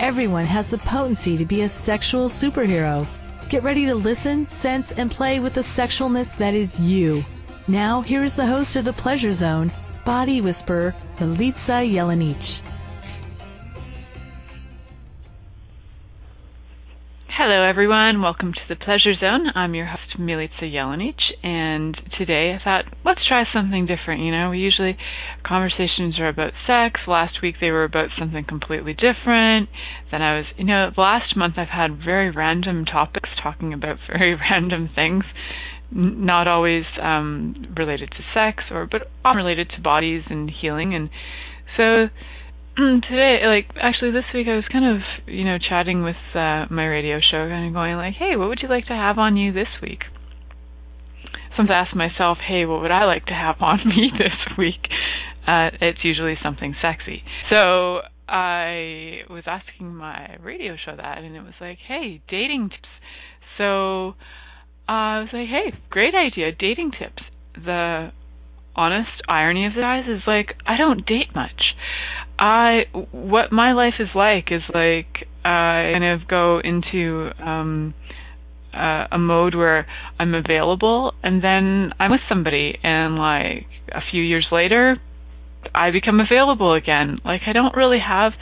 Everyone has the potency to be a sexual superhero. Get ready to listen, sense, and play with the sexualness that is you. Now, here is the host of the Pleasure Zone, Body Whisperer, Milica Jelenic. Hello, everyone. Welcome to the Pleasure Zone. I'm your host, Milica Jelenic, and today I thought, let's try something different. You know, we usually conversations are about sex. Last week they were about something completely different. Then I was, you know, last month I've had very random topics talking about very random things, not always um, related to sex or, but related to bodies and healing. And so today, like actually this week, I was kind of you know chatting with uh, my radio show, kind of going like, "Hey, what would you like to have on you this week?" Sometimes I ask myself, "Hey, what would I like to have on me this week?" Uh, it's usually something sexy. So I was asking my radio show that, and it was like, "Hey, dating tips." So uh, I was like, "Hey, great idea, dating tips." The honest irony of the guys is like, I don't date much. I what my life is like is like I kind of go into um uh, a mode where I'm available and then I'm with somebody and like a few years later I become available again. Like I don't really have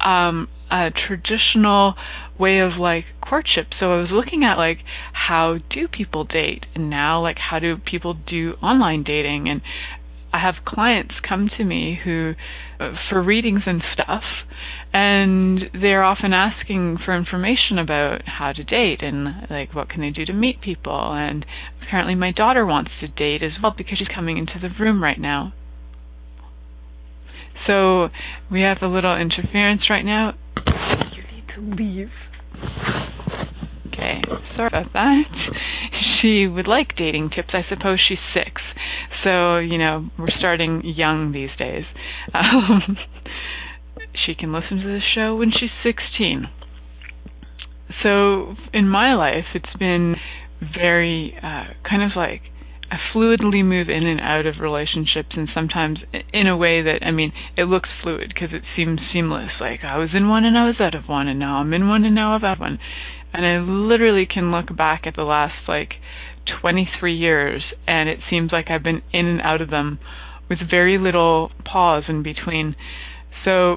um a traditional way of like courtship. So I was looking at like how do people date and now like how do people do online dating and I have clients come to me who uh, for readings and stuff and they're often asking for information about how to date and like what can they do to meet people and apparently my daughter wants to date as well because she's coming into the room right now so we have a little interference right now. You need to leave. Okay sorry about that. She would like dating tips. I suppose she's six. So, you know, we're starting young these days. Um, she can listen to the show when she's 16. So, in my life, it's been very uh, kind of like I fluidly move in and out of relationships, and sometimes in a way that I mean, it looks fluid because it seems seamless. Like I was in one and I was out of one, and now I'm in one and now I'm out of one, and I literally can look back at the last like 23 years, and it seems like I've been in and out of them with very little pause in between. So,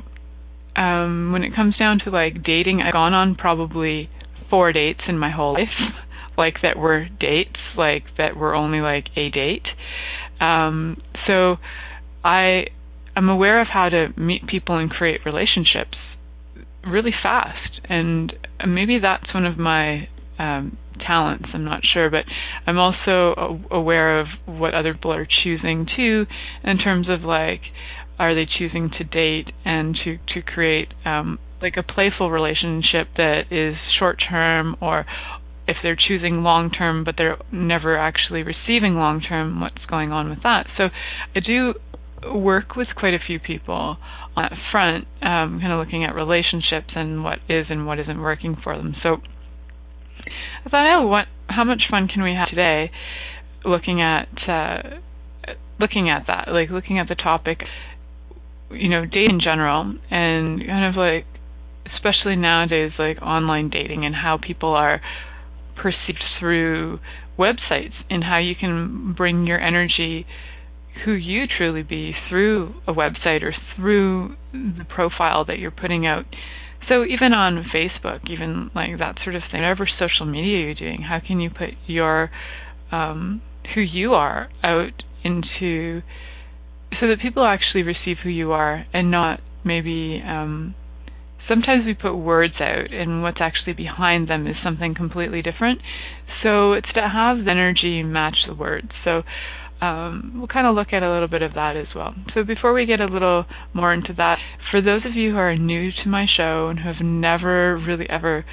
um, when it comes down to like dating, I've gone on probably four dates in my whole life, like that were dates, like that were only like a date. Um, so, I am aware of how to meet people and create relationships really fast, and maybe that's one of my um, talents. I'm not sure, but I'm also aware of what other people are choosing too, in terms of like, are they choosing to date and to to create um, like a playful relationship that is short term, or if they're choosing long term but they're never actually receiving long term, what's going on with that? So I do work with quite a few people on that front, um, kind of looking at relationships and what is and what isn't working for them. So I thought, oh, what? How much fun can we have today, looking at uh, looking at that, like looking at the topic, you know, dating in general, and kind of like, especially nowadays, like online dating and how people are perceived through websites, and how you can bring your energy who you truly be through a website or through the profile that you're putting out. So even on Facebook, even like that sort of thing, whatever social media you're doing, how can you put your um, who you are out into so that people actually receive who you are and not maybe um, sometimes we put words out and what's actually behind them is something completely different. So it's to have the energy match the words. So um, we'll kind of look at a little bit of that as well. So before we get a little more into that, for those of you who are new to my show and who have never really ever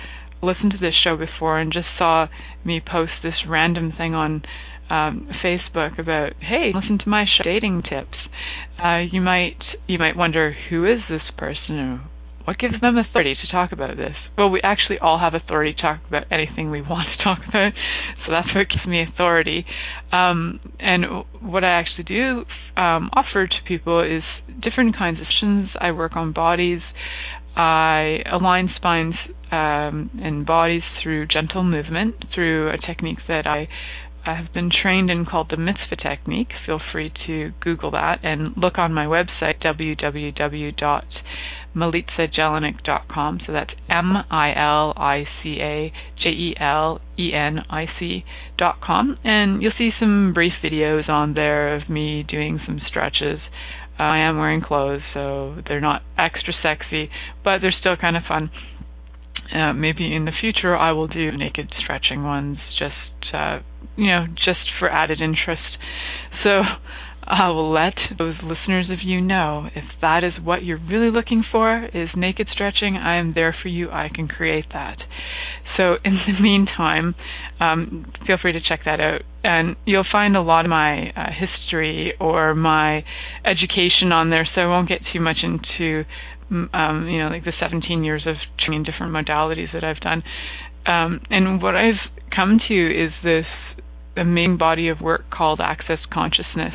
listened to this show before and just saw me post this random thing on um, Facebook about, hey, listen to my show, dating tips. Uh, you might you might wonder who is this person or what gives them authority to talk about this? Well, we actually all have authority to talk about anything we want to talk about, so that's what gives me authority. Um, and what I actually do um, offer to people is different kinds of sessions. I work on bodies. I align spines um, and bodies through gentle movement, through a technique that I I have been trained in called the Mitzvah technique. Feel free to Google that and look on my website www.milicajelenic.com. So that's M I L I C A J E L E N I C dot com, and you'll see some brief videos on there of me doing some stretches. Uh, I am wearing clothes, so they're not extra sexy, but they're still kind of fun. Uh, maybe in the future I will do naked stretching ones just uh, you know, just for added interest. So I will let those listeners of you know if that is what you're really looking for is naked stretching. I am there for you. I can create that. So in the meantime, um, feel free to check that out, and you'll find a lot of my uh, history or my education on there. So I won't get too much into um, you know like the 17 years of training different modalities that I've done. Um, and what I've come to is this amazing body of work called Access Consciousness,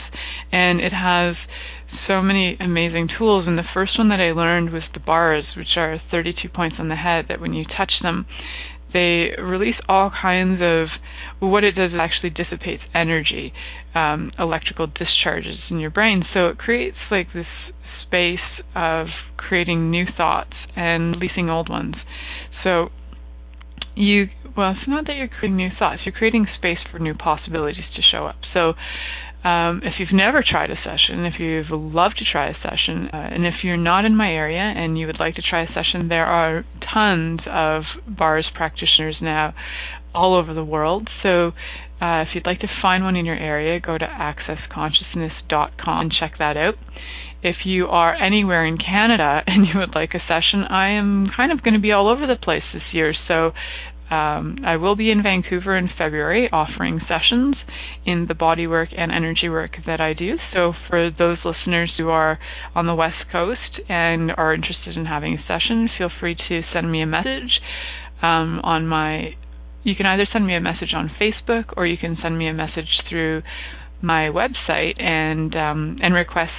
and it has so many amazing tools. And the first one that I learned was the bars, which are 32 points on the head. That when you touch them, they release all kinds of what it does is actually dissipates energy, um, electrical discharges in your brain. So it creates like this space of creating new thoughts and releasing old ones. So you well it's not that you're creating new thoughts. You're creating space for new possibilities to show up. So um, if you've never tried a session, if you'd love to try a session, uh, and if you're not in my area and you would like to try a session, there are tons of bars practitioners now all over the world. So uh, if you'd like to find one in your area, go to accessconsciousness.com and check that out if you are anywhere in Canada and you would like a session, I am kind of going to be all over the place this year. So um, I will be in Vancouver in February offering sessions in the body work and energy work that I do. So for those listeners who are on the West Coast and are interested in having a session, feel free to send me a message um, on my. You can either send me a message on Facebook or you can send me a message through my website and um, and request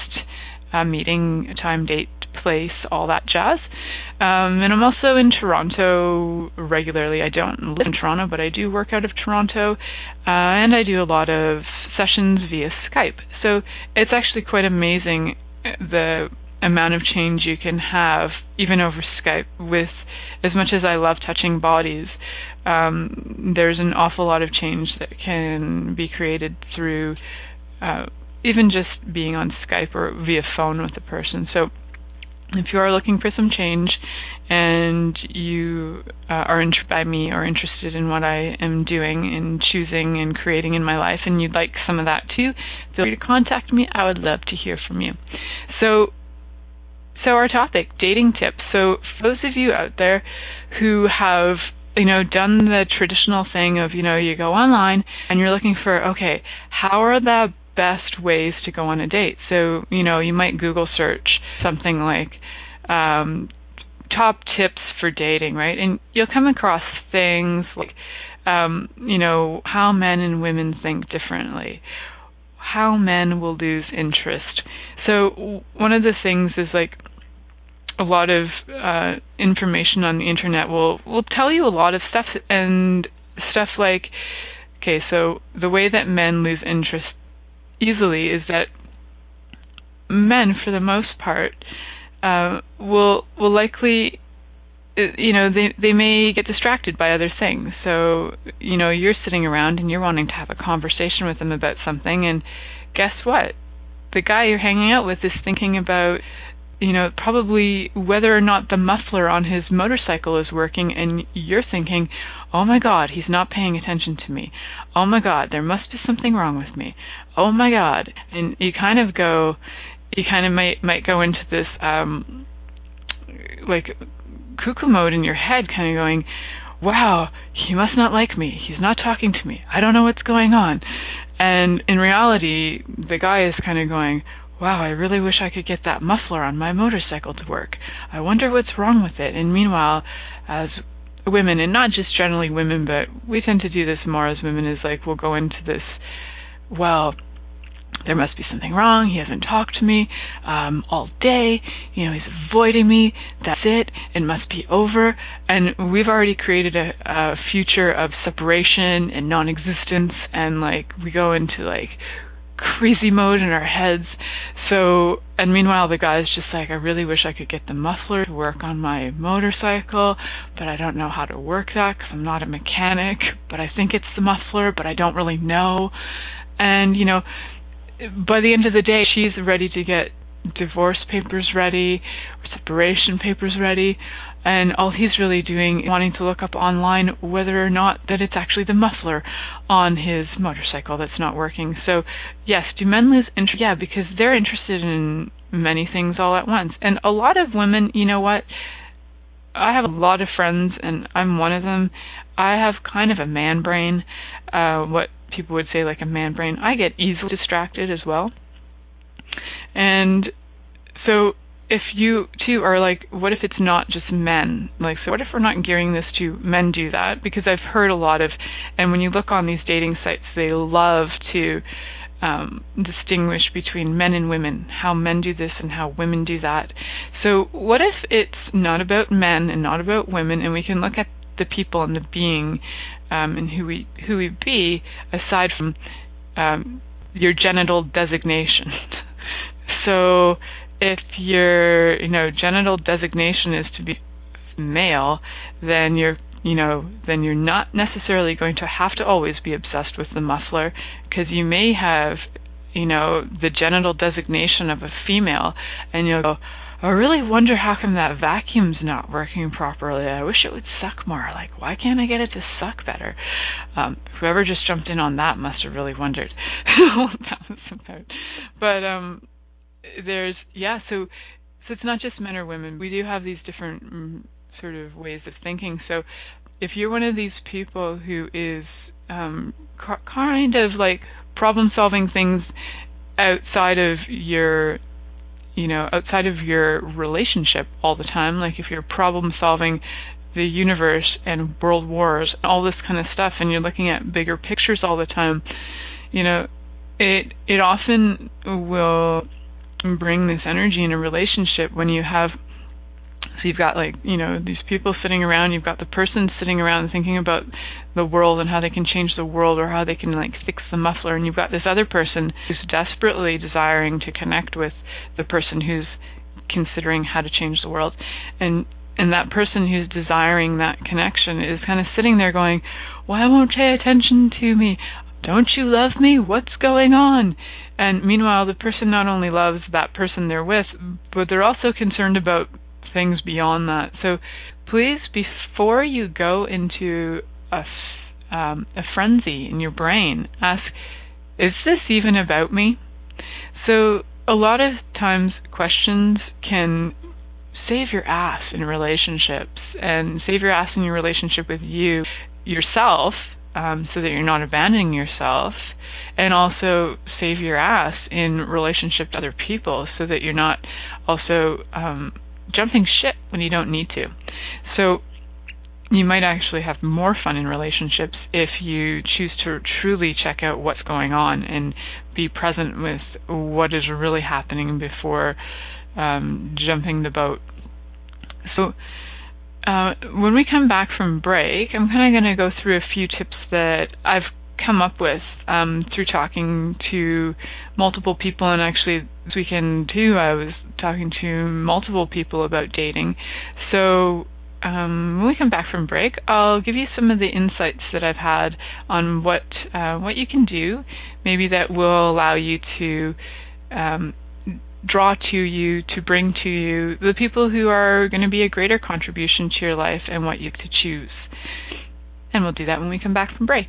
uh, meeting, time, date, place, all that jazz. Um, and I'm also in Toronto regularly. I don't live in Toronto, but I do work out of Toronto, uh, and I do a lot of sessions via Skype. So it's actually quite amazing uh, the amount of change you can have even over Skype with as much as I love touching bodies, um, there's an awful lot of change that can be created through uh, even just being on Skype or via phone with a person. So if you are looking for some change and you uh, are intrigued by me or interested in what I am doing and choosing and creating in my life and you'd like some of that too, feel free to contact me. I would love to hear from you. So so our topic, dating tips. So for those of you out there who have you know done the traditional thing of you know you go online and you're looking for okay how are the best ways to go on a date. So, you know, you might Google search something like um, top tips for dating, right? And you'll come across things like, um, you know, how men and women think differently, how men will lose interest. So, one of the things is like, a lot of uh, information on the internet will will tell you a lot of stuff and stuff like okay so the way that men lose interest easily is that men, for the most part, uh, will will likely uh, you know they they may get distracted by other things so you know you're sitting around and you're wanting to have a conversation with them about something and guess what the guy you're hanging out with is thinking about you know, probably whether or not the muffler on his motorcycle is working, and you're thinking, oh my God, he's not paying attention to me. Oh my God, there must be something wrong with me. Oh my God. And you kind of go, you kind of might, might go into this, um, like cuckoo mode in your head, kind of going, wow, he must not like me. He's not talking to me. I don't know what's going on. And in reality, the guy is kind of going, wow, I really wish I could get that muffler on my motorcycle to work. I wonder what's wrong with it. And meanwhile, as women, and not just generally women, but we tend to do this more as women, is like we'll go into this, well, there must be something wrong. He hasn't talked to me um, all day. You know, he's avoiding me. That's it. It must be over. And we've already created a, a future of separation and non-existence, and like we go into like crazy mode in our heads. So, and meanwhile, the guy's just like, I really wish I could get the muffler to work on my motorcycle, but I don't know how to work that because I'm not a mechanic. But I think it's the muffler, but I don't really know. And you know, by the end of the day, she's ready to get divorce papers ready, separation papers ready, and all he's really doing is wanting to look up online whether or not that it's actually the muffler on his motorcycle that's not working. So, yes, do men lose interest? Yeah, because they're interested in many things all at once. And a lot of women, you know what? I have a lot of friends, and I'm one of them. I have kind of a man brain, uh, what people would say like a man brain. I get easily distracted as well. And so if you too are like, what if it's not just men? Like, so what if we're not gearing this to men do that? Because I've heard a lot of, and when you look on these dating sites, they love to um, distinguish between men and women, how men do this and how women do that. So, what if it's not about men and not about women, and we can look at the people and the being um, and who we who we be aside from um, your genital designation. so if your you know genital designation is to be male, then you're you know then you're not necessarily going to have to always be obsessed with the muffler because you may have you know the genital designation of a female and you'll go I really wonder how come that vacuum's not working properly. I wish it would suck more. Like, why can't I get it to suck better? Um, whoever just jumped in on that must have really wondered what that was about. But um, there's yeah, so so it's not just men or women. We do have these different mm, sort of ways of thinking. So if you're one of these people who is um, kind of like problem solving things outside of your you know, outside of your relationship all the time. Like if you're problem solving the universe and world wars and all this kind of stuff and you're looking at bigger pictures all the time, you know, it it often will bring this energy in a relationship when you have so you've got like you know these people sitting around you've got the person sitting around thinking about the world and how they can change the world or how they can like fix the muffler and you've got this other person who's desperately desiring to connect with the person who's considering how to change the world. And and that person who's desiring that connection is kind of sitting there going why won't you pay attention to me? Don't you love me? What's going on? And meanwhile the person not only loves that person they're with but they're also concerned about things beyond that. So please, before you go into a, um, a frenzy in your brain, ask, is this even about me? So a lot of times questions can save your ass in relationships and save your ass in your relationship with you yourself um, so that you're not abandoning yourself and also save your ass in relationship to other people so that you're not also um, jumping ship when you don't need to. So you might actually have more fun in relationships if you choose to truly check out what's going on and be present with what is really happening before um, jumping the boat. So uh, when we come back from break, I'm kind of going to go through a few tips that I've come up with um, through talking to multiple people, and actually this weekend too, I was talking to multiple people about dating. So um, when we come back from break, I'll give you some of the insights that I've had on what uh, what you can do, maybe that will allow you to um, draw to you, to bring to you the people who are going to be a greater contribution to your life and what you get to choose. And we'll do that when we come back from break.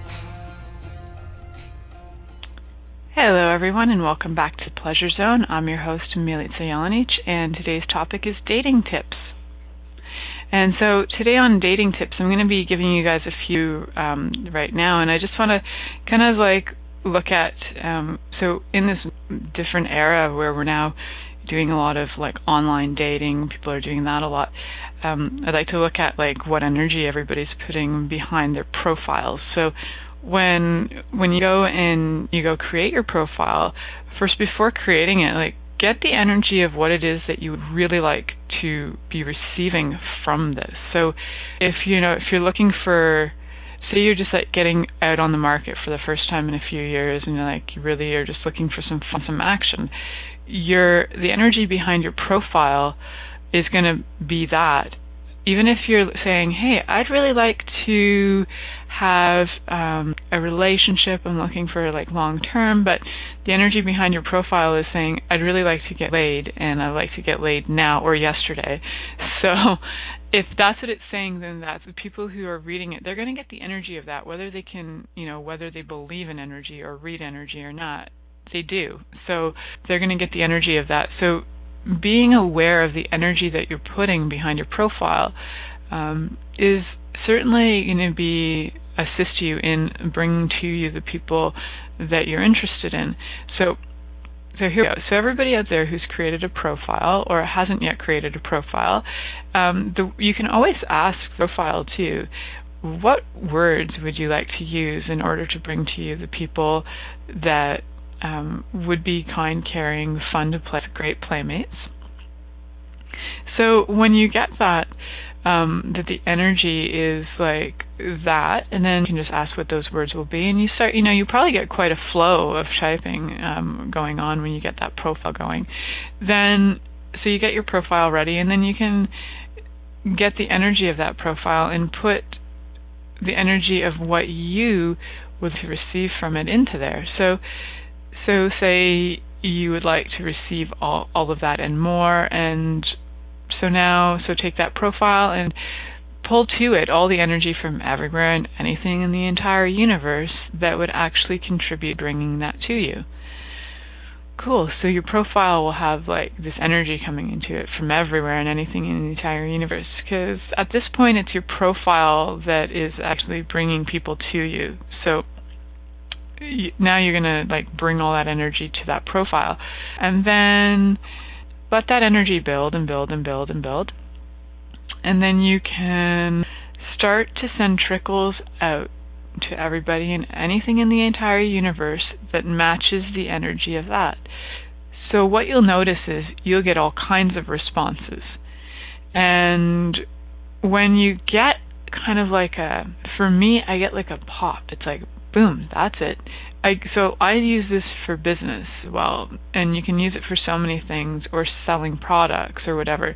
Hello, everyone, and welcome back to Pleasure Zone. I'm your host, Milica Jelenic, and today's topic is dating tips. And so today on dating tips, I'm going to be giving you guys a few um, right now, and I just want to kind of like look at um, so in this different era where we're now doing a lot of like online dating, people are doing that a lot. Um, I'd like to look at like what energy everybody's putting behind their profiles. So when when you go and you go create your profile, first before creating it, like get the energy of what it is that you would really like to be receiving from this. So if you know if you're looking for say you're just like getting out on the market for the first time in a few years and you're like you really are just looking for some fun some action, your the energy behind your profile is going to be that even if you're saying, "Hey, I'd really like to have um, a relationship. I'm looking for like long term, but the energy behind your profile is saying, I'd really like to get laid, and I'd like to get laid now or yesterday. So if that's what it's saying, then that's the people who are reading it. They're going to get the energy of that, whether they can, you know, whether they believe in energy or read energy or not. They do. So they're going to get the energy of that. So being aware of the energy that you're putting behind your profile um, is certainly going to be assist you in bringing to you the people that you're interested in. So so here we go. So everybody out there who's created a profile or hasn't yet created a profile, um, the, you can always ask the profile too, what words would you like to use in order to bring to you the people that um, would be kind, caring, fun to play, great playmates? So when you get that, um, that the energy is like that, and then you can just ask what those words will be, and you start, you know, you probably get quite a flow of typing um, going on when you get that profile going. Then, so you get your profile ready, and then you can get the energy of that profile and put the energy of what you would receive from it into there. So, so say you would like to receive all all of that and more, and so now, so take that profile and pull to it all the energy from everywhere and anything in the entire universe that would actually contribute bringing that to you. Cool. So your profile will have like this energy coming into it from everywhere and anything in the entire universe. Because at this point, it's your profile that is actually bringing people to you. So now you're going to like bring all that energy to that profile and then let that energy build and build and build and build and then you can start to send trickles out to everybody and anything in the entire universe that matches the energy of that. So what you'll notice is you'll get all kinds of responses. And when you get kind of like a for me I get like a pop. It's like boom, that's it. I so I use this for business well, and you can use it for so many things or selling products or whatever.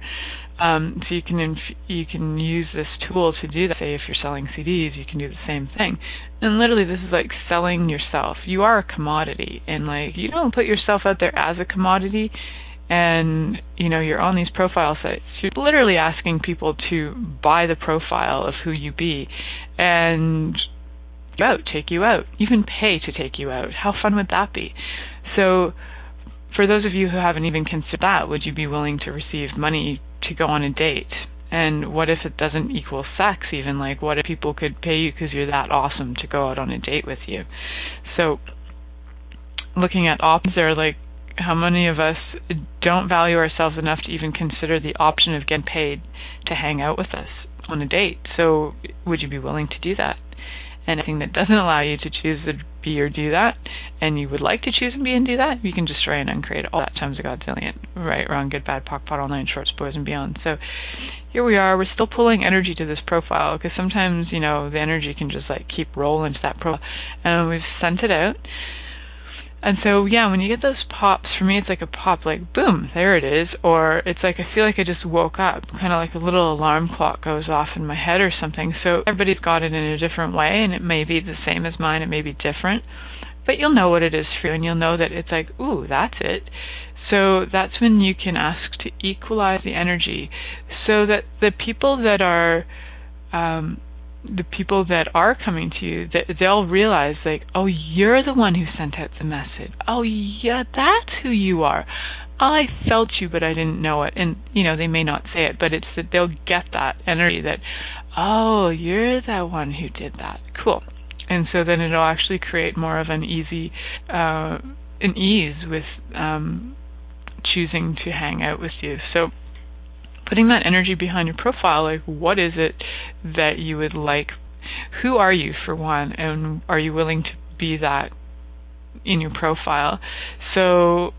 Um, so you can inf- you can use this tool to do that. Say if you're selling CDs, you can do the same thing. And literally, this is like selling yourself. You are a commodity, and like you don't put yourself out there as a commodity. And you know you're on these profile sites. You're literally asking people to buy the profile of who you be, and out, take you out, even pay to take you out. How fun would that be? So, for those of you who haven't even considered that, would you be willing to receive money to go on a date? And what if it doesn't equal sex even? Like, what if people could pay you because you're that awesome to go out on a date with you? So, looking at options there, like, how many of us don't value ourselves enough to even consider the option of getting paid to hang out with us on a date? So, would you be willing to do that? Anything that doesn't allow you to choose to be or do that, and you would like to choose and be and do that, you can destroy and uncreate all that times a godzillion. Right, wrong, good, bad, POC, POD, all nine shorts, boys, and beyond. So here we are. We're still pulling energy to this profile because sometimes, you know, the energy can just like keep rolling to that profile. And we've sent it out. And so, yeah, when you get those pops, for me, it's like a pop, like boom, there it is. Or it's like I feel like I just woke up, kind of like a little alarm clock goes off in my head or something. So everybody's got it in a different way, and it may be the same as mine, it may be different, but you'll know what it is for you, and you'll know that it's like, ooh, that's it. So that's when you can ask to equalize the energy, so that the people that are um, the people that are coming to you that they'll realize like oh you're the one who sent out the message. Oh yeah that's who you are. I felt you but i didn't know it. And you know they may not say it but it's that they'll get that energy that oh you're the one who did that. Cool. And so then it'll actually create more of an easy uh an ease with um choosing to hang out with you. So putting that energy behind your profile like what is it that you would like? Who are you for one and are you willing to be that in your profile? So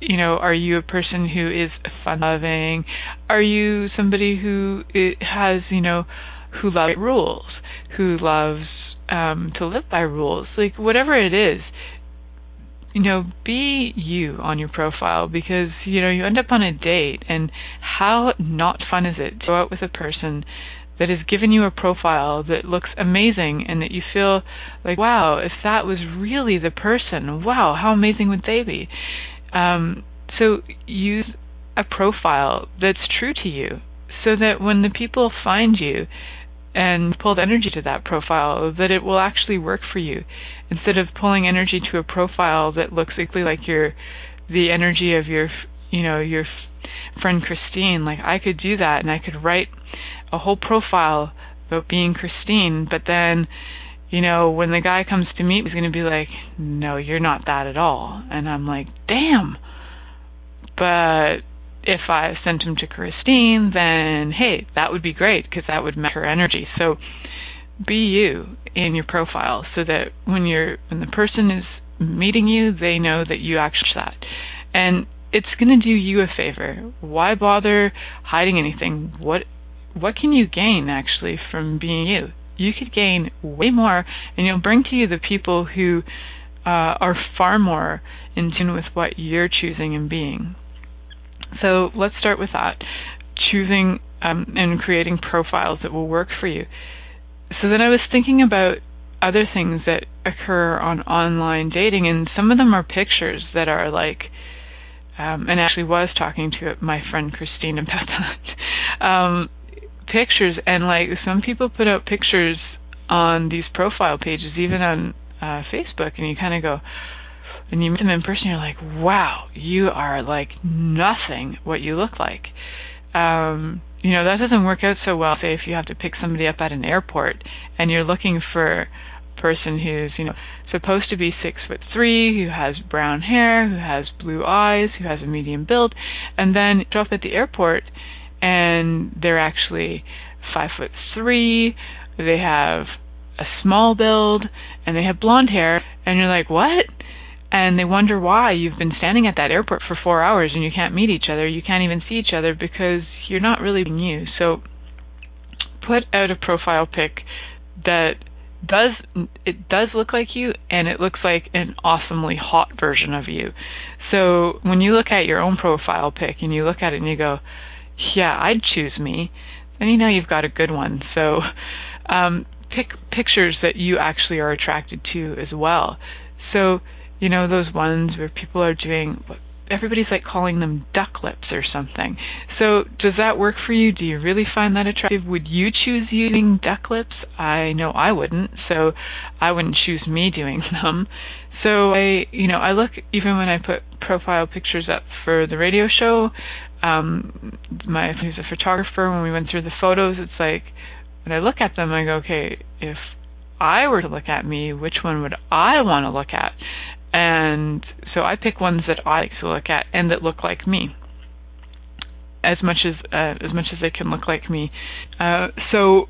you know are you a person who is fun loving? Are you somebody who has you know who loves rules who loves um to live by rules? Like whatever it is you know, be you on your profile because, you know, you end up on a date and how not fun is it to go out with a person that has given you a profile that looks amazing and that you feel like, wow, if that was really the person, wow, how amazing would they be? Um, so use a profile that's true to you so that when the people find you and pull the energy to that profile, that it will actually work for you instead of pulling energy to a profile that looks exactly like your the energy of your you know your friend Christine like I could do that and I could write a whole profile about being Christine but then you know when the guy comes to meet he's going to be like no you're not that at all. And I'm like damn. But if I sent him to Christine then hey that would be great because that would match her energy. So be you in your profile so that when you're when the person is meeting you, they know that you actually that. And it's going to do you a favor. Why bother hiding anything? What what can you gain actually from being you? You could gain way more, and you'll bring to you the people who uh, are far more in tune with what you're choosing and being. So let's start with that. Choosing um, and creating profiles that will work for you so then I was thinking about other things that occur on online dating, and some of them are pictures that are like, um, and actually was talking to my friend Christine about that. Um, pictures and like some people put out pictures on these profile pages, even on uh, Facebook, and you kind of go, and you meet them in person, you're like, wow, you are like nothing what you look like. Um, you know, that doesn't work out so well, say, if you have to pick somebody up at an airport and you're looking for a person who's, you know, supposed to be six foot three, who has brown hair, who has blue eyes, who has a medium build, and then up at the airport and they're actually five foot three, they have a small build, and they have blonde hair, and you're like, what? And they wonder why you've been standing at that airport for four hours and you can't meet each other, you can't even see each other because you're not really being you. So put out a profile pic that does it does look like you and it looks like an awesomely hot version of you. So when you look at your own profile pic and you look at it and you go, yeah, I'd choose me, then you know you've got a good one. So um, pick pictures that you actually are attracted to as well. So, you know, those ones where people are doing everybody's like calling them duck lips or something. So, does that work for you? Do you really find that attractive? Would you choose using duck lips? I know I wouldn't, so I wouldn't choose me doing them. So I, you know, I look even when I put profile pictures up for the radio show. Um, my who's a photographer. When we went through the photos, it's like when I look at them, I go, okay, if I were to look at me, which one would I want to look at? And so I pick ones that I like to look at and that look like me, as much as uh, as much as they can look like me. Uh, so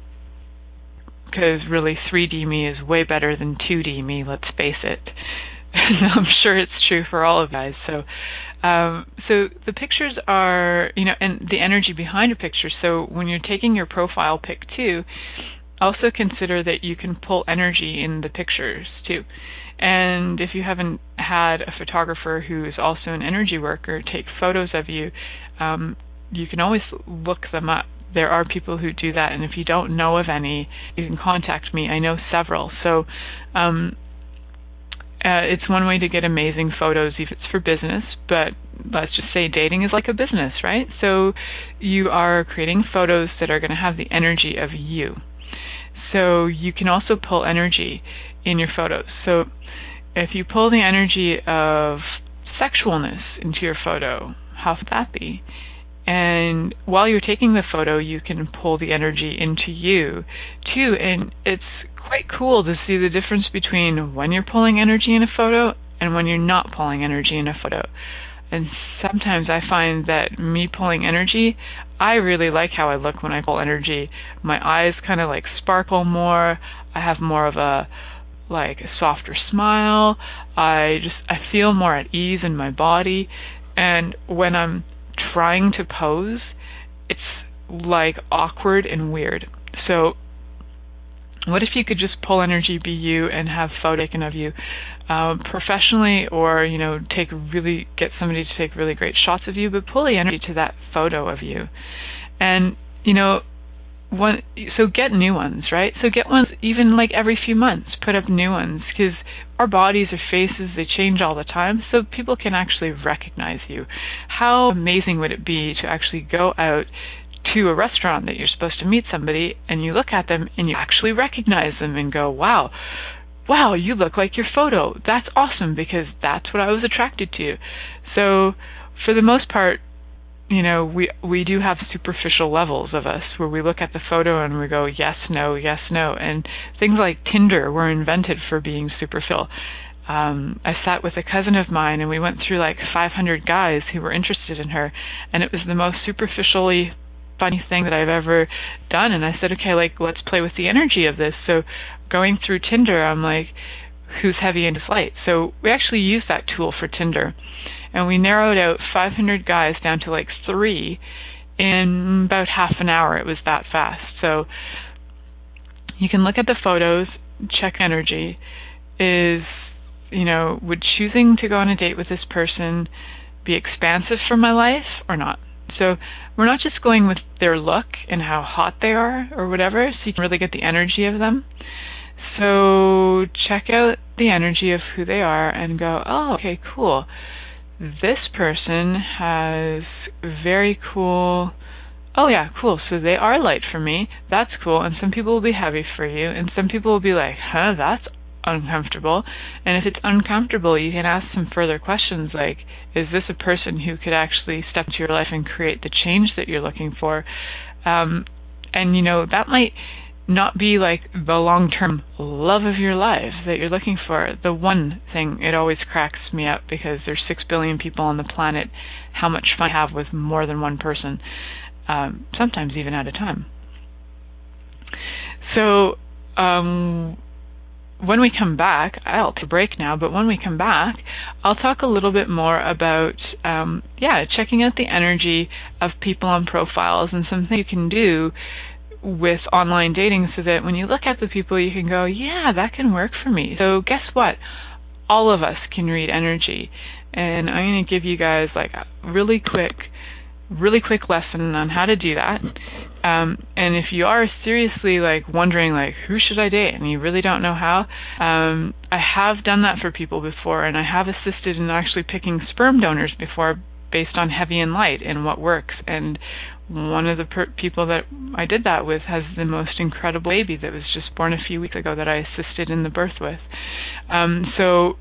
because really 3D me is way better than 2D me. Let's face it. I'm sure it's true for all of guys. So, um, so the pictures are, you know, and the energy behind a picture. So when you're taking your profile pic too, also consider that you can pull energy in the pictures too. And if you haven't had a photographer who is also an energy worker take photos of you, um, you can always look them up there are people who do that, and if you don't know of any, you can contact me. I know several. So um, uh, it's one way to get amazing photos if it's for business, but let's just say dating is like a business, right? So you are creating photos that are going to have the energy of you. So you can also pull energy in your photos. So if you pull the energy of sexualness into your photo, how would that be? And while you're taking the photo, you can pull the energy into you too. And it's quite cool to see the difference between when you're pulling energy in a photo and when you're not pulling energy in a photo. And sometimes I find that me pulling energy, I really like how I look when I pull energy. My eyes kind of like sparkle more. I have more of a like a softer smile. I just I feel more at ease in my body. And when I'm trying to pose, it's like awkward and weird. So what if you could just pull energy, be you, and have photo taken of you um, professionally, or you know, take really get somebody to take really great shots of you, but pull the energy to that photo of you, and you know, one. So get new ones, right? So get ones even like every few months. Put up new ones because our bodies or faces they change all the time so people can actually recognize you how amazing would it be to actually go out to a restaurant that you're supposed to meet somebody and you look at them and you actually recognize them and go wow wow you look like your photo that's awesome because that's what i was attracted to so for the most part you know we we do have superficial levels of us where we look at the photo and we go yes no yes no. And things like tinder were invented for being superficial. Um i sat with a cousin of mine and we went through like 500 guys who were interested in her and it was the most superficially funny thing that i've ever done. And i said okay like let's play with the energy of this. So going through tinder i'm like who's heavy and who's light so we actually use that tool for tinder and we narrowed out 500 guys down to like three in about half an hour. It was that fast. So you can look at the photos, check energy. Is, you know, would choosing to go on a date with this person be expansive for my life or not? So we're not just going with their look and how hot they are or whatever, so you can really get the energy of them. So check out the energy of who they are and go, oh, okay, cool this person has very cool oh yeah, cool. So they are light for me. That's cool. And some people will be heavy for you, and some people will be like, huh, that's uncomfortable. And if it's uncomfortable, you can ask some further questions like, is this a person who could actually step to your life and create the change that you're looking for? Um, and you know that might not be like the long term love of your life that you're looking for. The one thing, it always cracks me up because there's six billion people on the planet. How much fun I have with more than one person, um, sometimes even at a time. So, um, when we come back, I'll take a break now, but when we come back, I'll talk a little bit more about, um, yeah, checking out the energy of people on profiles and some things you can do with online dating so that when you look at the people, you can go, yeah, that can work for me. So guess what? All of us can read energy. And I'm going to give you guys like a really quick, really quick lesson on how to do that. Um, and if you are seriously like wondering like who should I date and you really don't know how, um, I have done that for people before, and I have assisted in actually picking sperm donors before based on heavy and light and what works. And one of the per- people that I did that with has the most incredible baby that was just born a few weeks ago that I assisted in the birth with. Um, so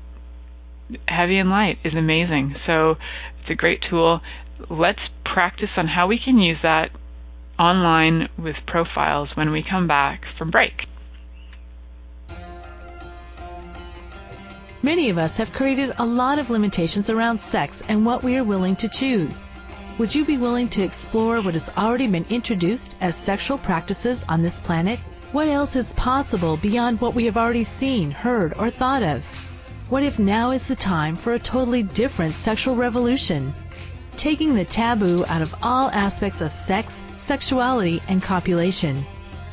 heavy and light is amazing. So it's a great tool. Let's practice on how we can use that online with profiles when we come back from break. Many of us have created a lot of limitations around sex and what we are willing to choose. Would you be willing to explore what has already been introduced as sexual practices on this planet? What else is possible beyond what we have already seen, heard, or thought of? What if now is the time for a totally different sexual revolution? Taking the taboo out of all aspects of sex, sexuality, and copulation.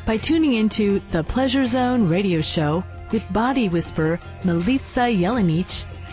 By tuning into the Pleasure Zone radio show with body whisperer Milica Jelenic,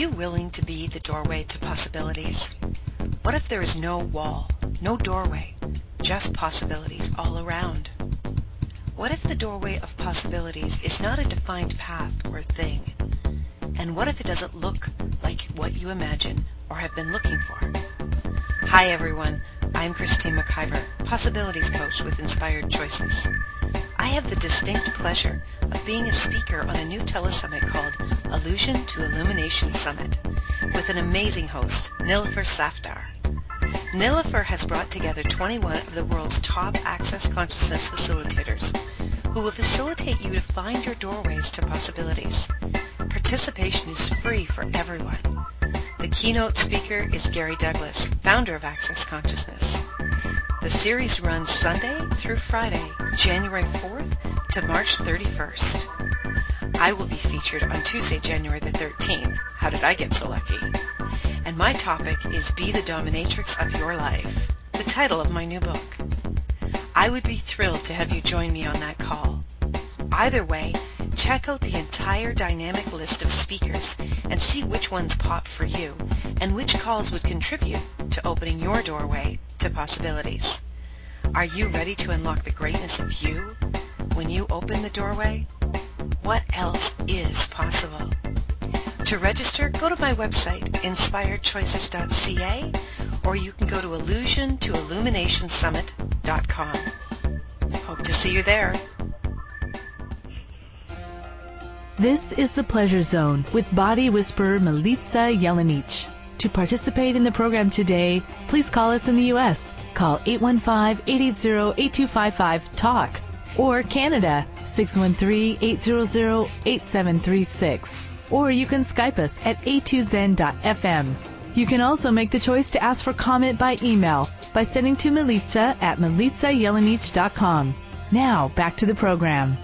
You willing to be the doorway to possibilities? What if there is no wall, no doorway, just possibilities all around? What if the doorway of possibilities is not a defined path or thing? And what if it doesn't look like what you imagine or have been looking for? Hi everyone, I'm Christine McIver, Possibilities Coach with Inspired Choices. I have the distinct pleasure of being a speaker on a new telesummit called Illusion to Illumination Summit with an amazing host, Nilofer Safdar. Nilofer has brought together 21 of the world's top access consciousness facilitators who will facilitate you to find your doorways to possibilities. Participation is free for everyone. The keynote speaker is Gary Douglas, founder of Access Consciousness. The series runs Sunday through Friday, January 4th to March 31st. I will be featured on Tuesday, January the 13th. How did I get so lucky? And my topic is Be the Dominatrix of Your Life, the title of my new book. I would be thrilled to have you join me on that call. Either way, check out the entire dynamic list of speakers and see which ones pop for you and which calls would contribute to opening your doorway to possibilities. Are you ready to unlock the greatness of you when you open the doorway? What else is possible? To register, go to my website, inspiredchoices.ca, or you can go to illusion to illuminationsummit.com. Hope to see you there. This is the Pleasure Zone with body whisperer Milica Jelenic. To participate in the program today, please call us in the U.S. Call 815-880-8255-TALK or Canada 613-800-8736. Or you can Skype us at a2zen.fm. You can also make the choice to ask for comment by email by sending to Milica at milicajelenic.com. Now, back to the program.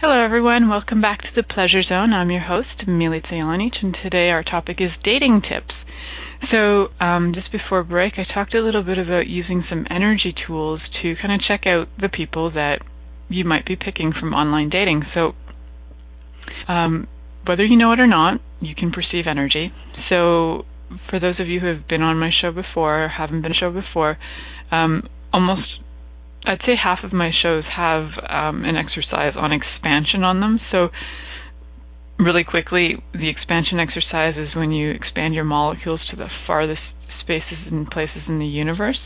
Hello, everyone. Welcome back to the Pleasure Zone. I'm your host, Milica Jelenic, and today our topic is dating tips. So, um, just before break, I talked a little bit about using some energy tools to kind of check out the people that you might be picking from online dating. So, um, whether you know it or not, you can perceive energy. So, for those of you who have been on my show before or haven't been on show before, um, almost I'd say half of my shows have um, an exercise on expansion on them. So, really quickly, the expansion exercise is when you expand your molecules to the farthest spaces and places in the universe.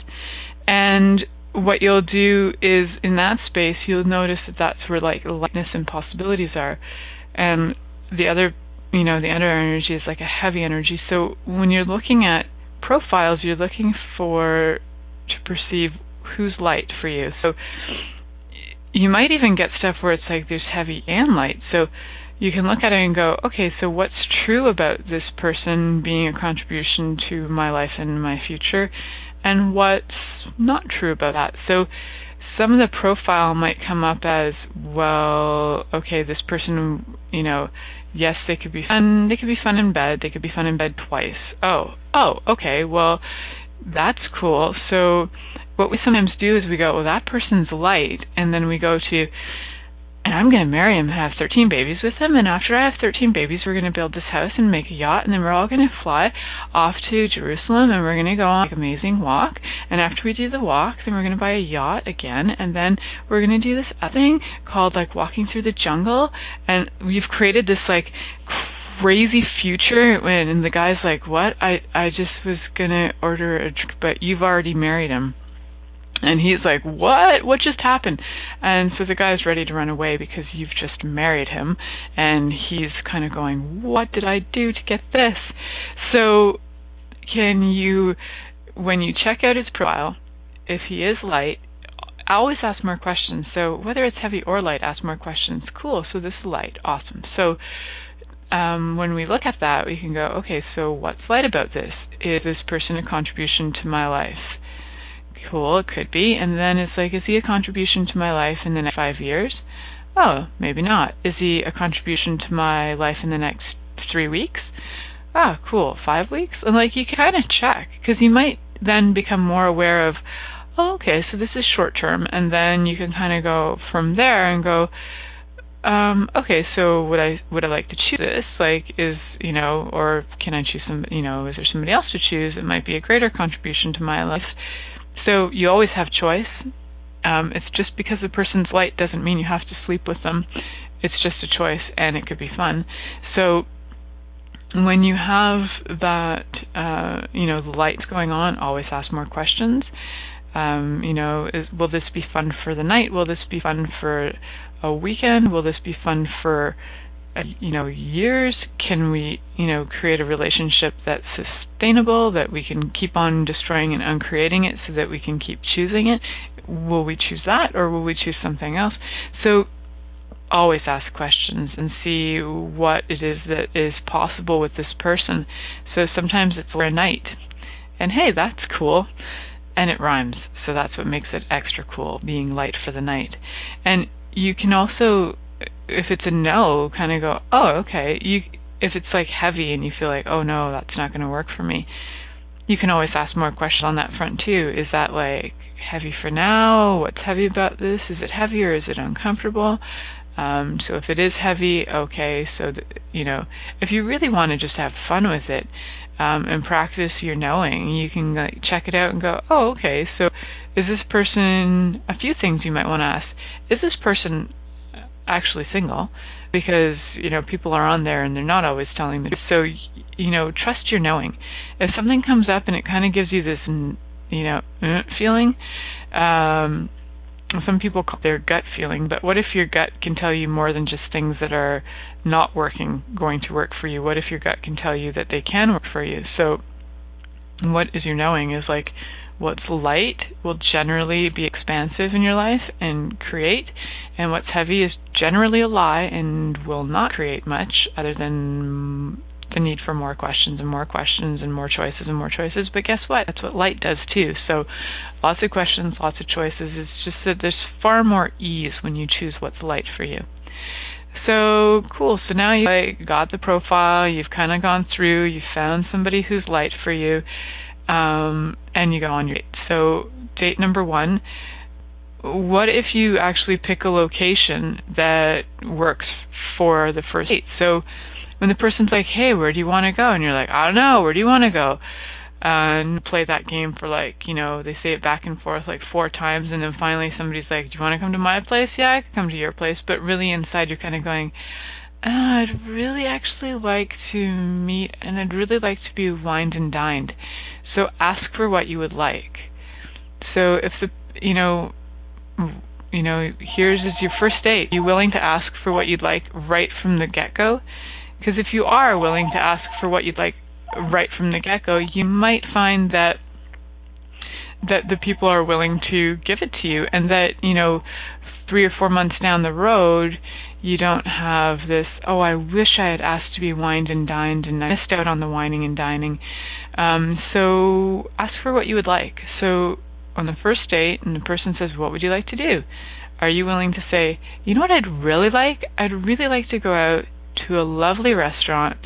And what you'll do is in that space, you'll notice that that's where like lightness and possibilities are. And the other, you know, the other energy is like a heavy energy. So when you're looking at profiles, you're looking for to perceive who's light for you. So you might even get stuff where it's like there's heavy and light. So you can look at it and go, okay, so what's true about this person being a contribution to my life and my future, and what's not true about that? So some of the profile might come up as, well, okay, this person, you know, yes, they could be fun. They could be fun in bed. They could be fun in bed twice. Oh, oh, okay. Well, that's cool. So what we sometimes do is we go, well, that person's light, and then we go to, and I'm going to marry him and have 13 babies with him. And after I have 13 babies, we're going to build this house and make a yacht. And then we're all going to fly off to Jerusalem and we're going to go on an amazing walk. And after we do the walk, then we're going to buy a yacht again. And then we're going to do this other thing called like walking through the jungle. And we've created this like crazy future when and the guy's like what i i just was gonna order a drink but you've already married him and he's like, What? What just happened? And so the guy's ready to run away because you've just married him. And he's kind of going, What did I do to get this? So, can you, when you check out his profile, if he is light, I always ask more questions. So, whether it's heavy or light, ask more questions. Cool. So, this is light. Awesome. So, um, when we look at that, we can go, okay, so what's light about this? Is this person a contribution to my life? Cool, it could be. And then it's like, is he a contribution to my life in the next five years? Oh, maybe not. Is he a contribution to my life in the next three weeks? Ah, cool. Five weeks? And like, you kind of check because you might then become more aware of, oh, okay, so this is short term, and then you can kind of go from there and go, um, okay, so would I would I like to choose this? Like, is you know, or can I choose some? You know, is there somebody else to choose? It might be a greater contribution to my life. So you always have choice. Um, it's just because a person's light doesn't mean you have to sleep with them. It's just a choice, and it could be fun. So when you have that, uh, you know, the lights going on, always ask more questions. Um, you know, is, will this be fun for the night? Will this be fun for a weekend? Will this be fun for Uh, you know years can we you know create a relationship that's sustainable that we can keep on destroying and uncreating it so that we can keep choosing it? Will we choose that or will we choose something else? So always ask questions and see what it is that is possible with this person. So sometimes it's for a night and hey that's cool and it rhymes. So that's what makes it extra cool being light for the night. And you can also if it's a no, kind of go, oh, okay. You if it's like heavy and you feel like, oh no, that's not going to work for me. You can always ask more questions on that front too. Is that like heavy for now? What's heavy about this? Is it heavy or is it uncomfortable? Um, so if it is heavy, okay. So that, you know, if you really want to just have fun with it, um, and practice your knowing. You can like check it out and go, oh, okay. So, is this person? A few things you might want to ask: Is this person actually single? Because you know people are on there and they're not always telling the truth. So, you know, trust your knowing. If something comes up and it kind of gives you this, you know, uh, feeling. Um, some people call their gut feeling, but what if your gut can tell you more than just things that are not working going to work for you? What if your gut can tell you that they can work for you? So what is your knowing is like what's light will generally be expansive in your life and create and what's heavy is generally a lie and will not create much other than the need for more questions and more questions and more choices and more choices. But guess what? That's what light does too. So lots of questions, lots of choices. It's just that there's far more ease when you choose what's light for you. So cool. So now you like, got the profile, you've kind of gone through, you found somebody who's light for you, um, and you go on your date. So date number one. What if you actually pick a location that works for the first date? So when the person's like, "Hey, where do you want to go?" and you're like, "I don't know, where do you want to go?" and play that game for like, you know, they say it back and forth like four times, and then finally somebody's like, "Do you want to come to my place?" Yeah, I can come to your place, but really inside you're kind of going, uh, "I'd really actually like to meet, and I'd really like to be wined and dined." So ask for what you would like. So if the, you know, you know, here's is your first date. Are you willing to ask for what you'd like right from the get go? Because if you are willing to ask for what you'd like right from the get go, you might find that that the people are willing to give it to you and that, you know, three or four months down the road you don't have this, oh, I wish I had asked to be wined and dined and I missed out on the wining and dining. Um, so ask for what you would like. So on the first date and the person says, What would you like to do? Are you willing to say, you know what I'd really like? I'd really like to go out to a lovely restaurant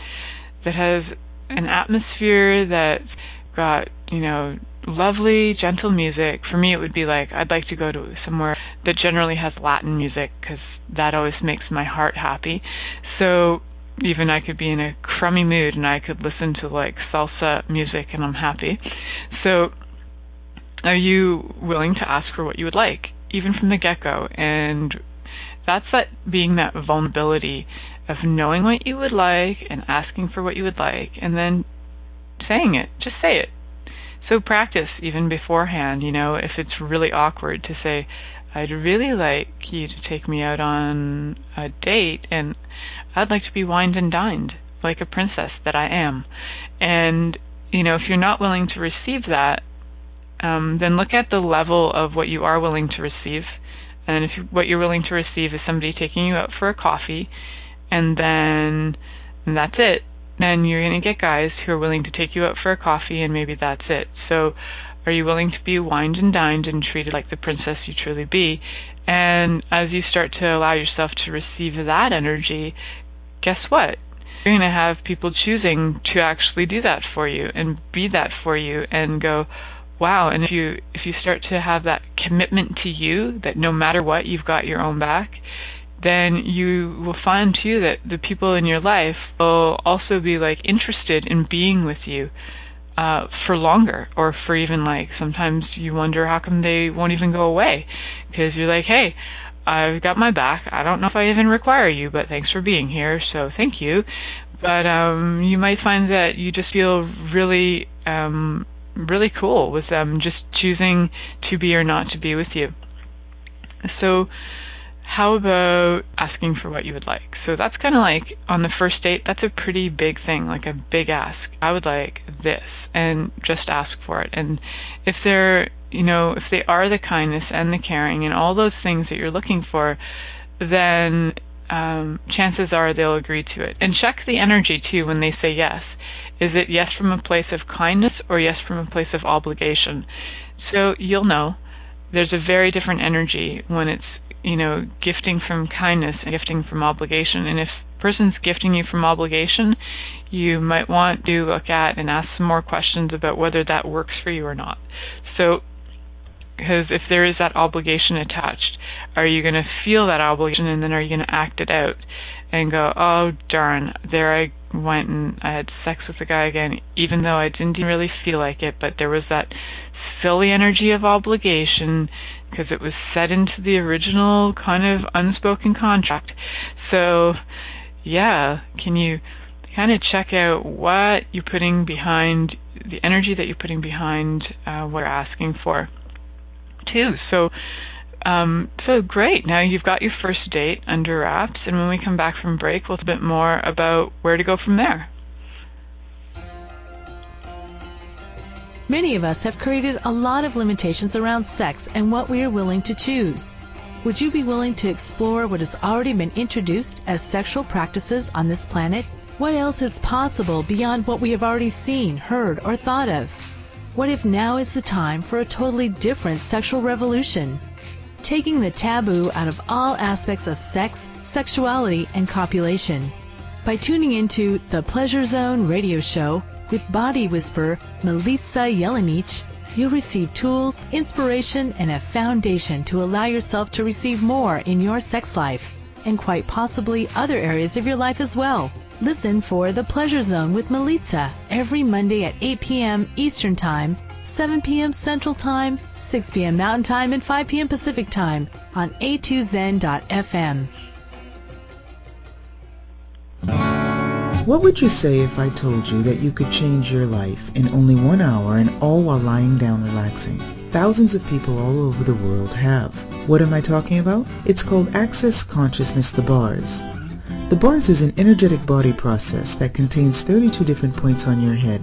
that has an atmosphere that's got, you know, lovely, gentle music. For me, it would be like I'd like to go to somewhere that generally has Latin music because that always makes my heart happy. So even I could be in a crummy mood and I could listen to like salsa music and I'm happy. So are you willing to ask for what you would like, even from the get go? And that's that being that vulnerability of knowing what you would like and asking for what you would like and then saying it. Just say it. So practice even beforehand, you know, if it's really awkward to say, I'd really like you to take me out on a date and I'd like to be wined and dined like a princess that I am. And, you know, if you're not willing to receive that, um, then look at the level of what you are willing to receive. And if what you're willing to receive is somebody taking you out for a coffee and then and that's it, then you're going to get guys who are willing to take you out for a coffee and maybe that's it. So are you willing to be wined and dined and treated like the princess you truly be? And as you start to allow yourself to receive that energy, guess what? You're going to have people choosing to actually do that for you and be that for you and go, wow. And if you if you start to have that commitment to you that no matter what you've got your own back, then you will find too that the people in your life will also be like interested in being with you uh for longer or for even like sometimes you wonder how come they won't even go away because you're like hey I've got my back I don't know if I even require you but thanks for being here so thank you but um you might find that you just feel really um really cool with them just choosing to be or not to be with you so how about asking for what you would like? So that's kind of like on the first date, that's a pretty big thing, like a big ask. I would like this and just ask for it. And if they're, you know, if they are the kindness and the caring and all those things that you're looking for, then um, chances are they'll agree to it. And check the energy too when they say yes. Is it yes from a place of kindness or yes from a place of obligation? So you'll know there's a very different energy when it's you know, gifting from kindness and gifting from obligation. And if a person's gifting you from obligation, you might want to look at and ask some more questions about whether that works for you or not. So, because if there is that obligation attached, are you going to feel that obligation and then are you going to act it out? And go, oh darn, there I went and I had sex with the guy again, even though I didn't really feel like it, but there was that silly energy of obligation because it was set into the original kind of unspoken contract. So, yeah, can you kind of check out what you're putting behind the energy that you're putting behind uh, what you're asking for, too. So, um, so great. Now you've got your first date under wraps, and when we come back from break, we'll talk a bit more about where to go from there. Many of us have created a lot of limitations around sex and what we are willing to choose. Would you be willing to explore what has already been introduced as sexual practices on this planet? What else is possible beyond what we have already seen, heard, or thought of? What if now is the time for a totally different sexual revolution? Taking the taboo out of all aspects of sex, sexuality, and copulation. By tuning into the Pleasure Zone radio show with body whisperer Milica Jelenic, you'll receive tools, inspiration, and a foundation to allow yourself to receive more in your sex life and quite possibly other areas of your life as well. Listen for The Pleasure Zone with Milica every Monday at 8 p.m. Eastern Time 7 p.m. Central Time, 6 p.m. Mountain Time, and 5 p.m. Pacific Time on a2zen.fm. What would you say if I told you that you could change your life in only one hour and all while lying down relaxing? Thousands of people all over the world have. What am I talking about? It's called Access Consciousness The Bars. The bars is an energetic body process that contains 32 different points on your head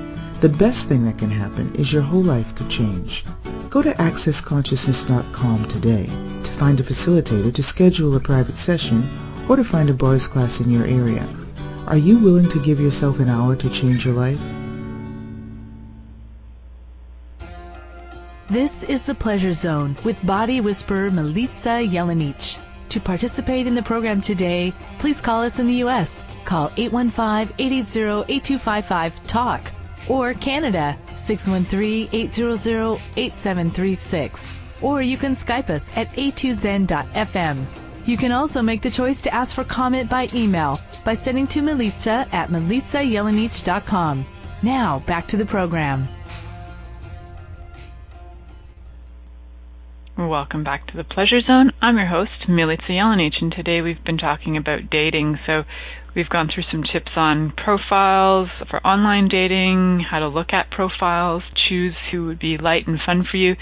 The best thing that can happen is your whole life could change. Go to accessconsciousness.com today to find a facilitator to schedule a private session or to find a bars class in your area. Are you willing to give yourself an hour to change your life? This is the Pleasure Zone with body whisperer Milica Jelenic. To participate in the program today, please call us in the U.S. Call 815-880-8255-TALK or Canada 613-800-8736. Or you can Skype us at a2zen.fm. You can also make the choice to ask for comment by email by sending to Milica at milicajelenic.com. Now, back to the program. Welcome back to the Pleasure Zone. I'm your host, Milica Jelenic, and today we've been talking about dating. So We've gone through some tips on profiles for online dating, how to look at profiles, choose who would be light and fun for you,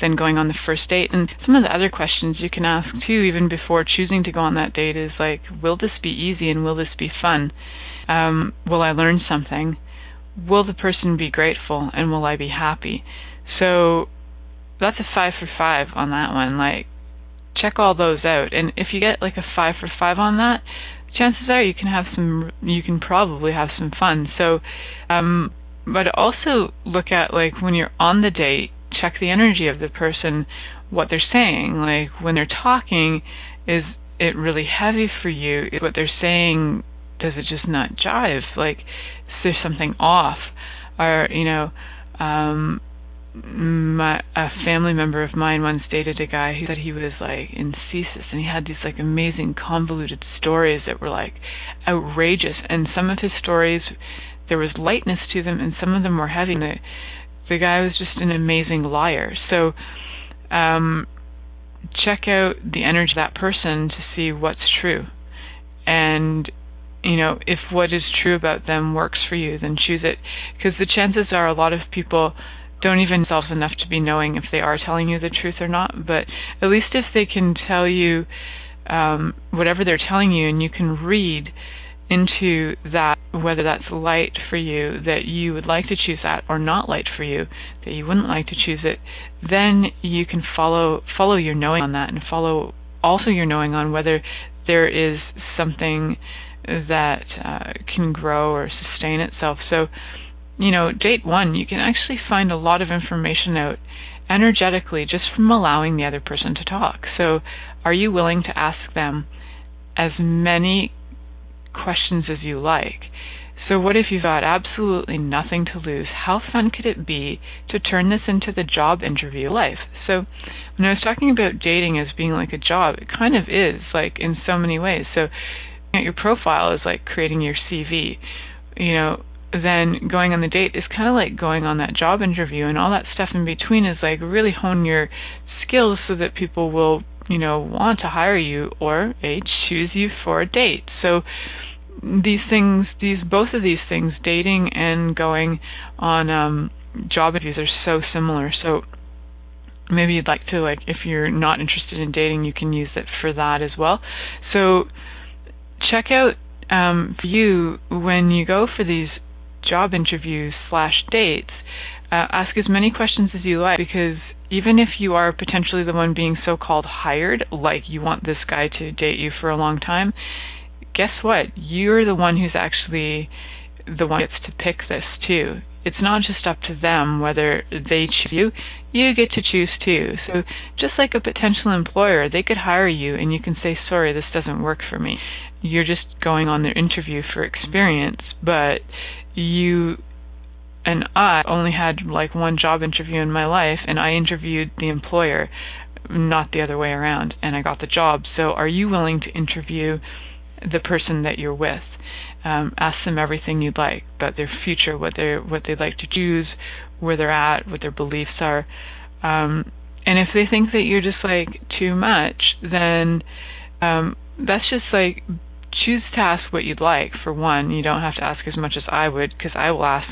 then going on the first date. And some of the other questions you can ask too, even before choosing to go on that date, is like, will this be easy and will this be fun? Um, will I learn something? Will the person be grateful and will I be happy? So that's a five for five on that one. Like, check all those out. And if you get like a five for five on that, chances are you can have some you can probably have some fun. So um but also look at like when you're on the date check the energy of the person what they're saying. Like when they're talking is it really heavy for you? Is what they're saying does it just not jive? Like is there something off? Or you know um my a family member of mine once dated a guy who said he was like in CSIS and he had these like amazing convoluted stories that were like outrageous and some of his stories there was lightness to them and some of them were heavy the the guy was just an amazing liar. So um check out the energy of that person to see what's true. And you know if what is true about them works for you then choose it. Because the chances are a lot of people don't even themselves enough to be knowing if they are telling you the truth or not. But at least if they can tell you um, whatever they're telling you, and you can read into that, whether that's light for you, that you would like to choose that, or not light for you, that you wouldn't like to choose it, then you can follow follow your knowing on that, and follow also your knowing on whether there is something that uh, can grow or sustain itself. So you know, date one, you can actually find a lot of information out energetically just from allowing the other person to talk. So, are you willing to ask them as many questions as you like? So, what if you've got absolutely nothing to lose? How fun could it be to turn this into the job interview life? So, when I was talking about dating as being like a job, it kind of is, like in so many ways. So, your profile is like creating your CV. You know, then going on the date is kind of like going on that job interview, and all that stuff in between is like really hone your skills so that people will, you know, want to hire you or a choose you for a date. So these things, these both of these things, dating and going on um, job interviews, are so similar. So maybe you'd like to like if you're not interested in dating, you can use it for that as well. So check out um, you when you go for these job interviews slash dates. Uh, ask as many questions as you like because even if you are potentially the one being so called hired, like you want this guy to date you for a long time, guess what? You're the one who's actually the one gets to pick this too. It's not just up to them whether they choose you, you get to choose too. So just like a potential employer, they could hire you and you can say, sorry, this doesn't work for me. You're just going on their interview for experience, but you and I only had like one job interview in my life and I interviewed the employer, not the other way around, and I got the job. So are you willing to interview the person that you're with. Um, ask them everything you'd like about their future, what they what they'd like to choose, where they're at, what their beliefs are. Um, and if they think that you're just like too much, then um, that's just like choose to ask what you'd like. For one, you don't have to ask as much as I would because I will ask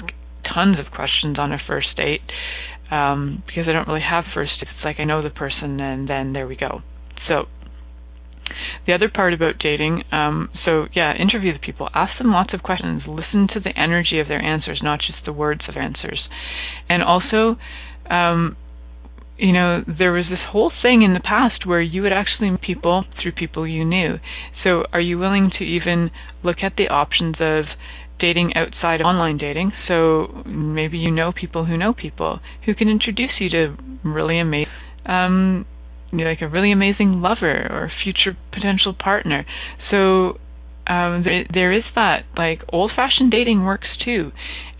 tons of questions on a first date um, because I don't really have first dates. It's like I know the person and then there we go. So the other part about dating, um, so yeah, interview the people, ask them lots of questions, listen to the energy of their answers, not just the words of answers, and also. Um, you know, there was this whole thing in the past where you would actually meet people through people you knew. So, are you willing to even look at the options of dating outside of online dating? So, maybe you know people who know people who can introduce you to really amazing um, like a really amazing lover or future potential partner. So um, there, there is that. Like old fashioned dating works too.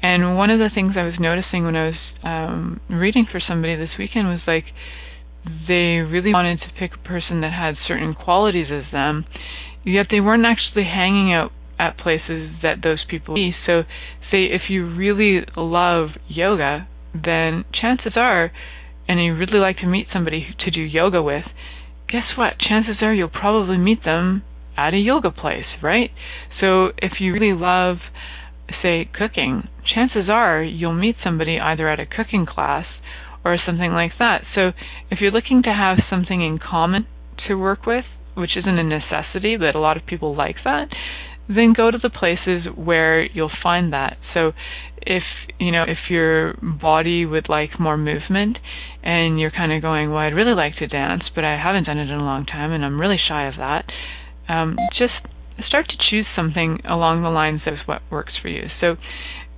And one of the things I was noticing when I was um, reading for somebody this weekend was like they really wanted to pick a person that had certain qualities as them, yet they weren't actually hanging out at places that those people be. So, say if you really love yoga, then chances are and you really like to meet somebody to do yoga with, guess what? Chances are you'll probably meet them at a yoga place, right? So if you really love, say, cooking, chances are you'll meet somebody either at a cooking class or something like that. So if you're looking to have something in common to work with, which isn't a necessity, but a lot of people like that, then go to the places where you'll find that. So if you know if your body would like more movement and you're kind of going, well, I'd really like to dance, but I haven't done it in a long time, and I'm really shy of that. Um, just start to choose something along the lines of what works for you. So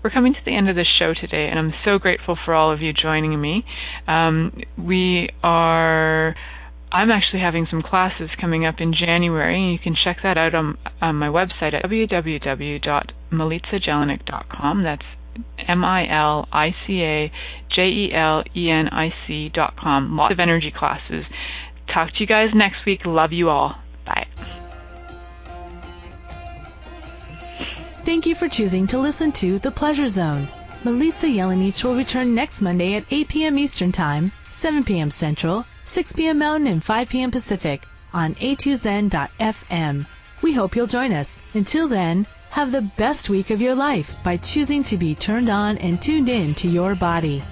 we're coming to the end of the show today, and I'm so grateful for all of you joining me. Um, we are. I'm actually having some classes coming up in January. You can check that out on, on my website at www.milicajelenic.com. That's M I L I C A J E L E N I C dot com. Lots of energy classes. Talk to you guys next week. Love you all. Bye. Thank you for choosing to listen to The Pleasure Zone. Milica Jelenic will return next Monday at 8 p.m. Eastern Time, 7 p.m. Central, 6 p.m. Mountain, and 5 p.m. Pacific on a2zen.fm. We hope you'll join us. Until then, have the best week of your life by choosing to be turned on and tuned in to your body.